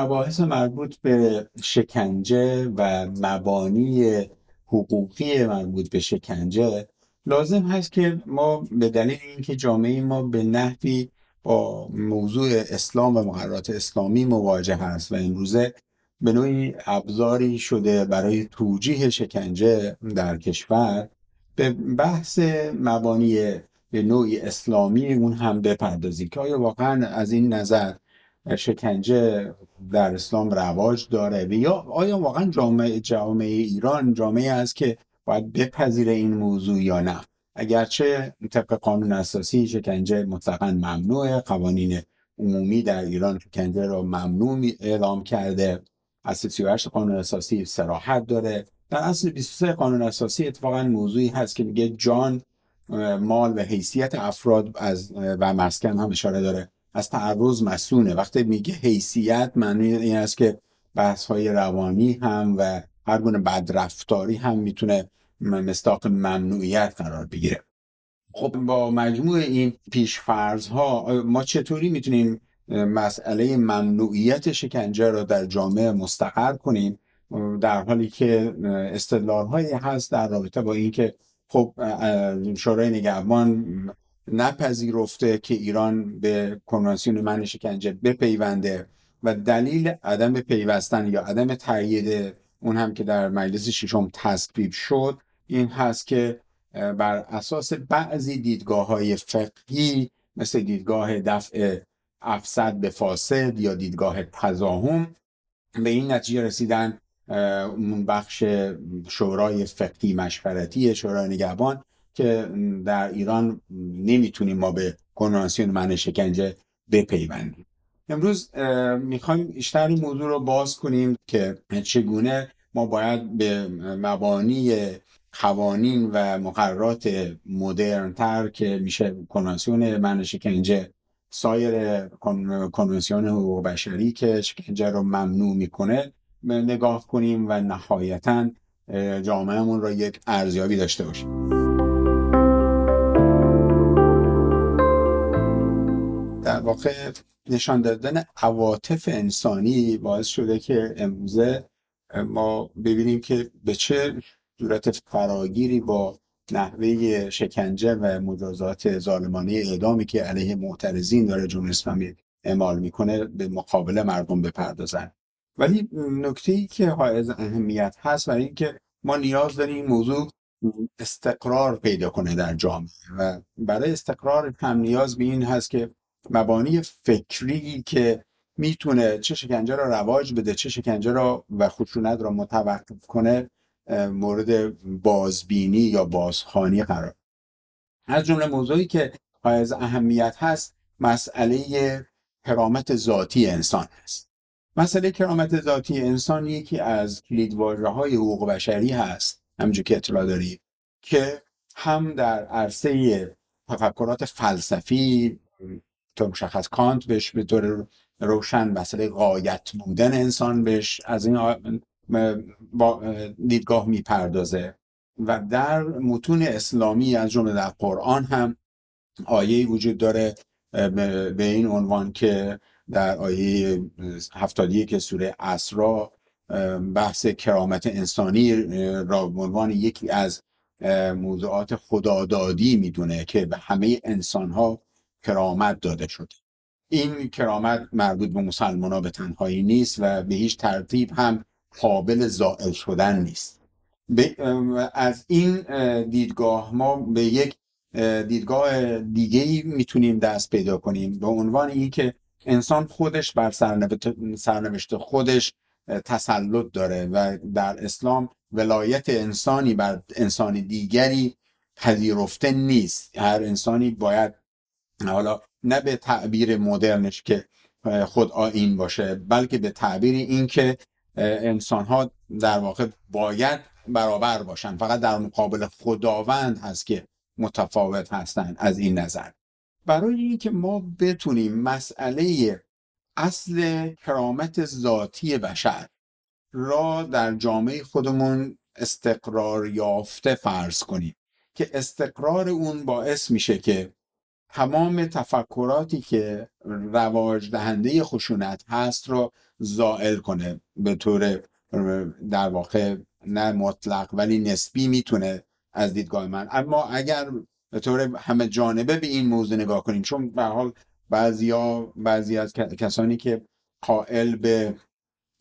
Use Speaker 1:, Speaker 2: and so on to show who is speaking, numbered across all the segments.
Speaker 1: مباحث مربوط به شکنجه و مبانی حقوقی مربوط به شکنجه لازم هست که ما به دلیل اینکه جامعه ما به نحوی با موضوع اسلام و مقررات اسلامی مواجه هست و امروزه به نوعی ابزاری شده برای توجیه شکنجه در کشور به بحث مبانی به نوعی اسلامی اون هم بپردازی که آیا واقعا از این نظر شکنجه در اسلام رواج داره. و یا آیا واقعا جامعه جامعه ایران جامعه است که باید بپذیره این موضوع یا نه؟ اگرچه طبق قانون اساسی شکنجه مطلقا ممنوعه قوانین عمومی در ایران شکنجه را ممنوع اعلام کرده. اصل 38 قانون اساسی سراحت داره. در اصل 23 قانون اساسی اتفاقا موضوعی هست که میگه جان مال و حیثیت افراد از و مسکن هم اشاره داره. از تعرض مسونه. وقتی میگه حیثیت معنی این است که بحث های روانی هم و هر گونه بدرفتاری هم می‌تونه مستاق ممنوعیت قرار بگیره. خب با مجموع این پیشفرض ها ما چطوری می‌تونیم مسئله ممنوعیت شکنجه را در جامعه مستقر کنیم؟ در حالی که استدلال هایی هست در رابطه با اینکه خب شورای نگهبان نپذیرفته که ایران به کنوانسیون من شکنجه بپیونده و دلیل عدم پیوستن یا عدم تایید اون هم که در مجلس ششم تصویب شد این هست که بر اساس بعضی دیدگاه های فقهی مثل دیدگاه دفع افسد به فاسد یا دیدگاه تزاهم به این نتیجه رسیدن اون بخش شورای فقهی مشورتی شورای نگهبان که در ایران نمی‌تونیم ما به کنوانسیون من شکنجه بپیوندیم. امروز می‌خوایم بیشتر این موضوع رو باز کنیم که چگونه ما باید به مبانی قوانین و مقررات مدرن تر که میشه کنوانسیون من شکنجه سایر کنوانسیون حقوق بشری که شکنجه رو ممنوع می‌کنه نگاه کنیم و نهایتا جامعهمون را یک ارزیابی داشته باشیم. در واقع نشان دادن عواطف انسانی باعث شده که امروزه ما ببینیم که به چه صورت فراگیری با نحوه شکنجه و مجازات ظالمانه اعدامی که علیه معترضین داره جمهوری اسلامی اعمال می‌کنه به مقابل مردم بپردازن. ولی نکته ای که حائز اهمیت هست برای اینکه ما نیاز داریم این موضوع استقرار پیدا کنه در جامعه و برای استقرار هم نیاز به این هست که مبانی فکری که می‌تونه چه شکنجه را رواج بده چه شکنجه را و خشونت را متوقف کنه مورد بازبینی یا بازخانی قرار. از جمله موضوعی که از اهمیت هست مسئله کرامت ذاتی انسان هست. مسئله کرامت ذاتی انسان یکی از کلیدواژه های حقوق بشری هست همونجور که اطلاع دارید که هم در عرصه تفکرات فلسفی تو مشخص کانت بهش به طور روشن مسئله قایت بودن انسان بهش از این با دیدگاه می‌پردازه. و در متون اسلامی از جمله در قرآن هم آیه وجود داره به این عنوان که در آیه هفتادی که سوره اسرا بحث کرامت انسانی را به عنوان یکی از موضوعات خدادادی می‌دونه که به همه انسان ها کرامت داده شده. این کرامت مربوط به مسلمان ها به تنهایی نیست و به هیچ ترتیب هم قابل زائل شدن نیست. از این دیدگاه ما به یک دیدگاه دیگه می‌تونیم دست پیدا کنیم. به عنوان اینکه انسان خودش بر سرنوشت خودش تسلط داره و در اسلام ولایت انسانی بر انسان دیگری پذیرفته نیست. هر انسانی باید حالا نه به تعبیر مدرنش که خود آین باشه بلکه به تعبیر این که انسان ها در واقع باید برابر باشن. فقط در مقابل خداوند هست که متفاوت هستند از این نظر. برای اینکه ما بتونیم مسئله اصل کرامت ذاتی بشر را در جامعه خودمون استقرار یافته فرض کنیم. که استقرار اون باعث میشه که تمام تفکراتی که رواج دهنده خشونت هست رو زائل کنه به طور در واقع نه مطلق ولی نسبی می‌تونه از دیدگاه من. اما اگر به طور همه جانبه به این موضوع نگاه کنیم چون به حال بعضیا بعضی از کسانی که قائل به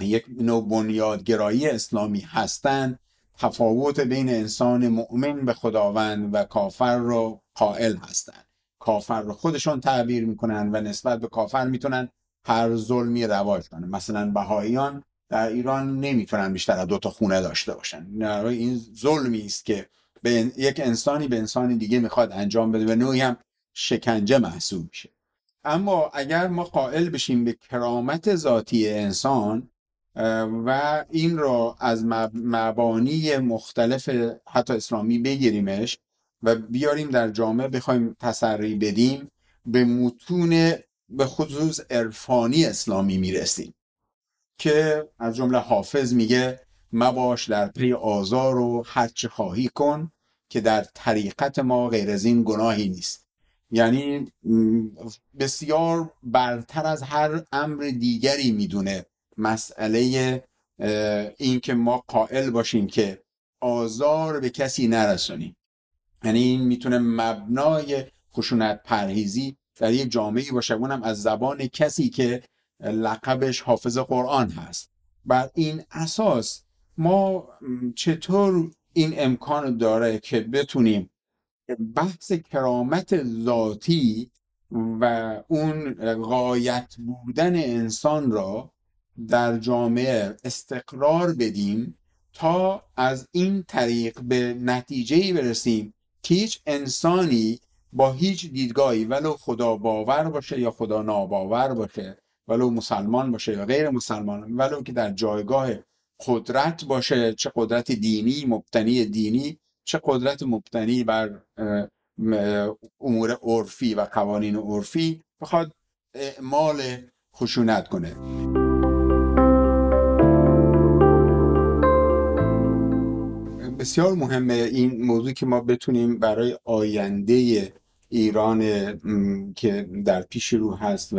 Speaker 1: یک نوع بنیادگرایی اسلامی هستند تفاوت بین انسان مؤمن به خداوند و کافر رو قائل هستند کافر رو خودشون تعبیر می‌کنن و نسبت به کافر می‌تونن هر ظلمی رواج کنن. مثلا بهاییان در ایران نمی‌تونن بیشتر از دو تا خونه داشته باشن. این ظلمی است که به یک انسانی به انسانی دیگه می‌خواد انجام بده و نوعی هم شکنجه محسوب میشه. اما اگر ما قائل بشیم به کرامت ذاتی انسان و این را از مبانی مختلف حتی اسلامی بگیریمش و بیاریم در جامعه بخوایم تسری بدیم به متون به خصوص عرفانی اسلامی می‌رسیم. که از جمله حافظ میگه مباش در پی آزار و هرچه خواهی کن که در طریقت ما غیر از این گناهی نیست. یعنی بسیار برتر از هر امر دیگری می‌دونه مسئله این که ما قائل باشیم که آزار به کسی نرسونیم یعنی این می‌تونه مبنای خشونت پرهیزی در یک جامعه باشه. اونم از زبان کسی که لقبش حافظ قرآن هست. بر این اساس ما چطور این امکان داره که بتونیم بحث کرامت ذاتی و اون غایت بودن انسان را در جامعه استقرار بدیم تا از این طریق به نتیجه برسیم که هیچ انسانی با هیچ دیدگاهی ولو خدا باور باشه یا خدا ناباور باشه ولو مسلمان باشه یا غیر مسلمان ولو که در جایگاه قدرت باشه چه قدرت دینی مبتنی دینی چه قدرت مبتنی بر امور عرفی و قوانین عرفی بخواد اعمال خشونت کنه. بسیار مهمه این موضوع که ما بتونیم برای آینده ایران که در پیش رو هست و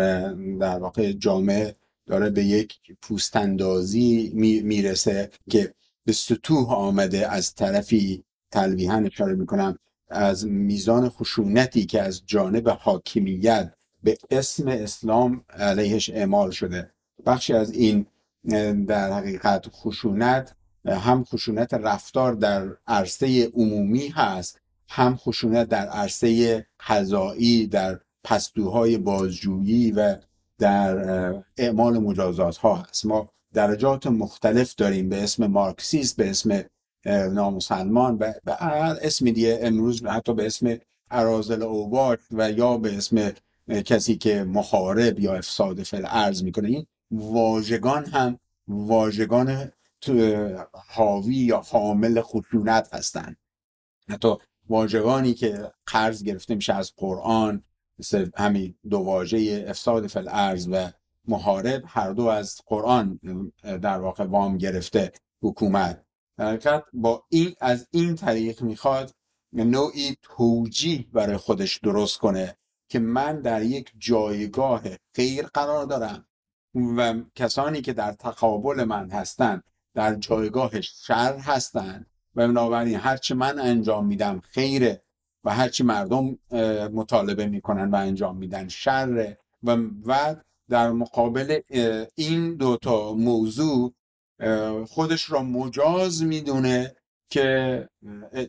Speaker 1: در واقع جامعه داره به یک پوستندازی می‌رسه که به سطوح آمده از طرفی تلویحا اشاره می‌کنم از میزان خشونتی که از جانب حاکمیت به اسم اسلام علیهش اعمال شده. بخشی از این در حقیقت خشونت هم خشونت رفتار در عرصه عمومی هست هم خشونت در عرصه قضایی در پستوهای بازجویی و در اعمال مجازات ها هست. ما درجات مختلف داریم به اسم مارکسیست به اسم نامسلمان و به هر اسم دیگه. امروز حتی به اسم ارازل اوباش و یا به اسم کسی که محارب یا افساد فل ارز می‌کنه. این واژگان هم واژگان حاوی یا حامل خشونت هستند حتی واژگانی که قرض گرفته میشه از قرآن مثل همین دو واژه افساد فل ارز و محارب هر دو از قرآن در واقع وام گرفته حکومت. در با این از این طریق می‌خواد نوعی توجیه برای خودش درست کنه که من در یک جایگاه خیر قرار دارم و کسانی که در تقابل من هستند در جایگاه شر هستند و بنابراین هرچی من انجام میدم خیره و هرچی مردم مطالبه می‌کنن و انجام میدن شر. و و در مقابل این دوتا موضوع خودش را مجاز می‌دونه که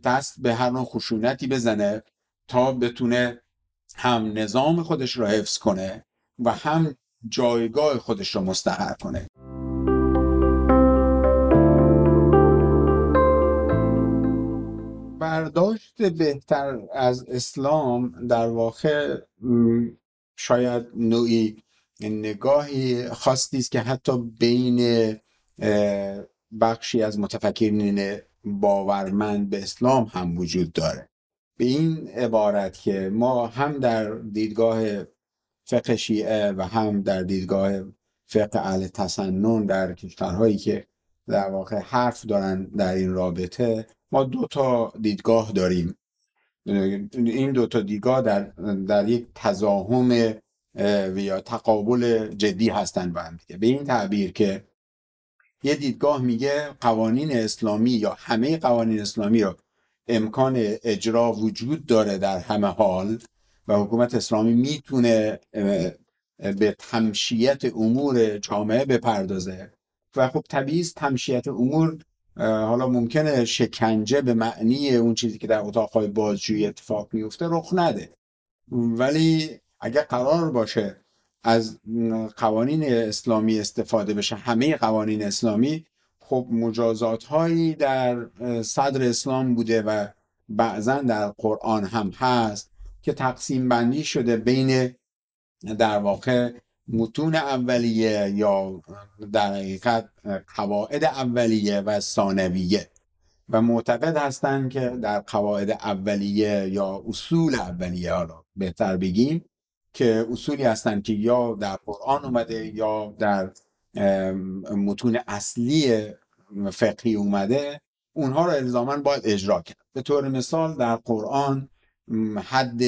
Speaker 1: دست به هر نوع خشونتی بزنه تا بتونه هم نظام خودش را حفظ کنه و هم جایگاه خودش را مستقر کنه. برداشت بهتر از اسلام در واقع شاید نوعی نگاهی خاصی است که حتی بین بخشی از متفکرین باورمند به اسلام هم وجود داره. به این عبارت که ما هم در دیدگاه فقه شیعه و هم در دیدگاه فقه اهل تسنن در کشورهایی که در واقع حرف دارن در این رابطه ما دو تا دیدگاه داریم. این دو تا دیدگاه در, در یک تزاهم یا تقابل جدی هستند با هم دیگه. به این تعبیر که یه دیدگاه میگه قوانین اسلامی یا همه قوانین اسلامی رو امکان اجرا وجود داره در همه حال و حکومت اسلامی می‌تونه به تمشیت امور جامعه بپردازه. و خب طبیعی تمشیت امور حالا ممکنه شکنجه به معنی اون چیزی که در اتاقهای بازجویی اتفاق میفته رخ نده. ولی اگر قرار باشه از قوانین اسلامی استفاده بشه همه قوانین اسلامی خب مجازات هایی در صدر اسلام بوده و بعضا در قرآن هم هست که تقسیم بندی شده بین در واقع متون اولیه یا در حقیقت قواعد اولیه و ثانویه. و معتقد هستند که در قواعد اولیه یا اصول اولیه حالا بهتر بگیم که اصولی هستند که یا در قرآن اومده یا در متون اصلی فقهی اومده اونها رو الزاما باید اجرا کرد. به طور مثال در قرآن حد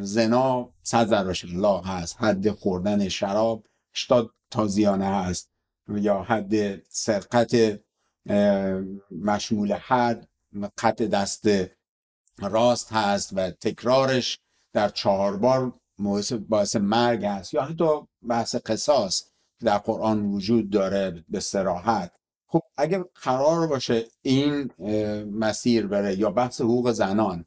Speaker 1: زنا صد الله هست. حد خوردن شراب 80 تازیانه هست. یا حد سرقت مشمول حد قط دست راست هست و تکرارش در چهار بار باعث مرگ هست. یا حتی بحث قصاص در قرآن وجود داره به سراحت خب اگر قرار باشه این مسیر بره یا بحث حقوق زنان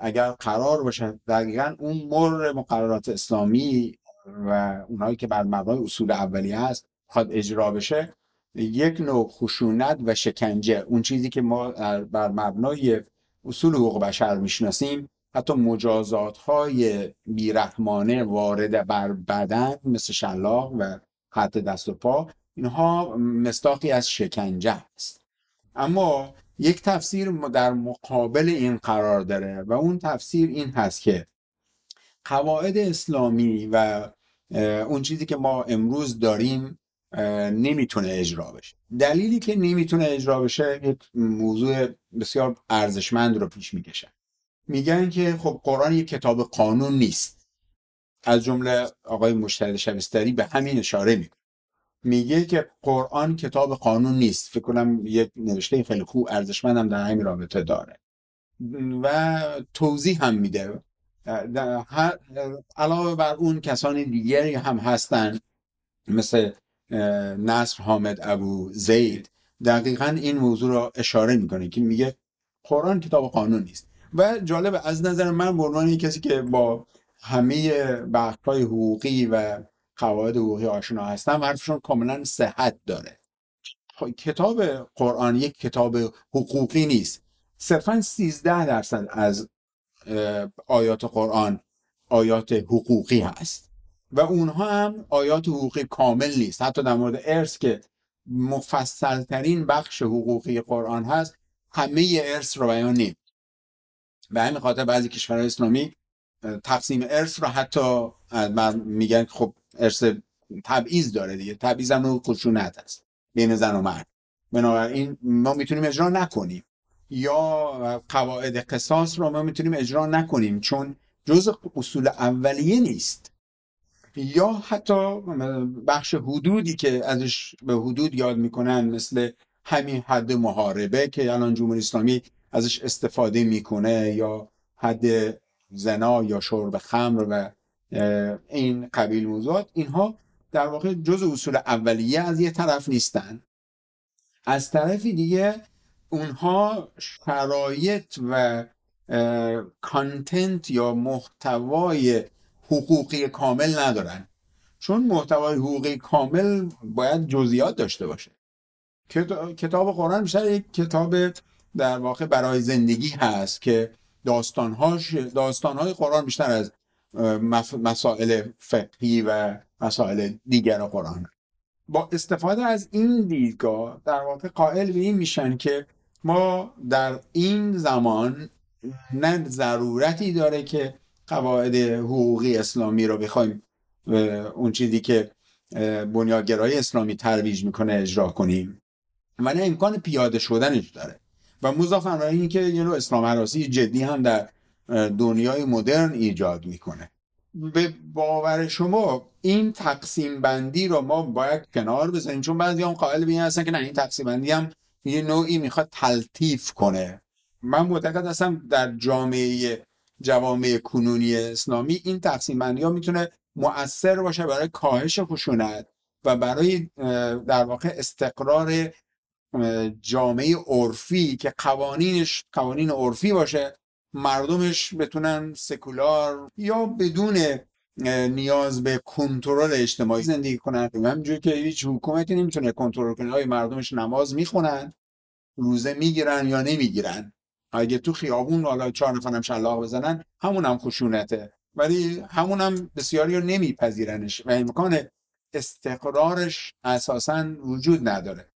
Speaker 1: اگر قرار باشه دقیقا اون مر مقررات اسلامی و اونایی که بر مبنای اصول اولی هست خواد اجرا بشه یک نوع خشونت و شکنجه اون چیزی که ما بر مبنای اصول حقوق بشر می‌شناسیم حتی مجازات های بیرحمانه وارد بر بدن مثل شلاق و خط دست و پا اینها مستاقی از شکنجه است. اما یک تفسیر در مقابل این قرار داره و اون تفسیر این هست که قواعد اسلامی و اون چیزی که ما امروز داریم نمی‌تونه اجرا بشه. دلیلی که نمی‌تونه اجرا بشه یک موضوع بسیار ارزشمند رو پیش می‌کشن میگن که خب قرآن یک کتاب قانون نیست. از جمله آقای مشتهد شبستری به همین اشاره می‌کنه. میگه که قرآن کتاب قانون نیست. فکر کنم یک نوشته خیلی خوب ارزشمندم در همین رابطه داره. و توضیح هم میده. علاوه بر اون کسان دیگری هم هستن مثل نصر حامد ابو زید. دقیقا این موضوع را اشاره می‌کنه که میگه قرآن کتاب قانون نیست. و جالب از نظر من به کسی که با همه بحث حقوقی و قواعد حقوقی آشنا هستن حرفشون کاملا صحت داره. خب، کتاب قرآن یک کتاب حقوقی نیست. صرفا 13 درصد از آیات قرآن آیات حقوقی هست. و اونها هم آیات حقوقی کامل نیست. حتی در مورد ارث که مفصل ترین بخش حقوقی قرآن هست همه ارث رو بیان نیم. به همین خاطر بعضی کشورهای اسلامی تقسیم ارث رو حتی میگن خب ارث تبعیض داره دیگه. تبعیض هم خشونت هست بین زن و مرد. بنابراین ما می‌تونیم اجرا نکنیم. یا قواعد قصاص رو ما می‌تونیم اجرا نکنیم. چون جز اصول اولیه نیست. یا حتی بخش حدودی که ازش به حدود یاد می‌کنن مثل همین حد محاربه که الان جمهوری اسلامی ازش استفاده می‌کنه یا حد زنا یا شرب خمر و این قبیل موضوعات اینها در واقع جز اصول اولیه از یه طرف نیستن. از طرفی دیگه اونها شرایط و کانتنت یا محتوای حقوقی کامل ندارن. چون محتوای حقوقی کامل باید جزئیات داشته باشه. کتاب قرآن بیشتر یک کتاب در واقع برای زندگی هست که داستانهاش داستانهای قرآن بیشتر از مسائل فقهی و مسائل دیگر قرآن. با استفاده از این دیدگاه در واقع قائل به این میشن که ما در این زمان نه ضرورتی داره که قواعد حقوقی اسلامی رو بخوایم اون چیزی که بنیادگرای اسلامی ترویج می‌کنه اجرا کنیم. و نه امکان پیاده شدنش داره. و مضافن این که یه نوع اسلام حراسی جدی هم در دنیای مدرن ایجاد می‌کنه. به باور شما این تقسیم بندی رو ما باید کنار بزنیم چون بعضی هم قائل به این هستن که نه این تقسیم بندی هم یه نوعی می‌خواد تلطیف کنه. من معتقد هستم در جامعه جوامع کنونی اسلامی این تقسیم بندی ها می‌تونه مؤثر باشه برای کاهش خشونت و برای در واقع استقرار جامعه عرفی که قوانینش قوانین عرفی باشه. مردمش بتونن سکولار یا بدون نیاز به کنترل اجتماعی زندگی کنن. همینجوری که هیچ حکومتی نمی‌تونه کنترل کنه. های مردمش نماز می‌خونن؟ روزه می‌گیرن یا نمی‌گیرن؟ اگه تو خیابون حالا چهار نفرم شلاق بزنن همون هم خشونته. ولی همون هم بسیاری رو نمیپذیرنش و امکان استقرارش اساسا وجود نداره.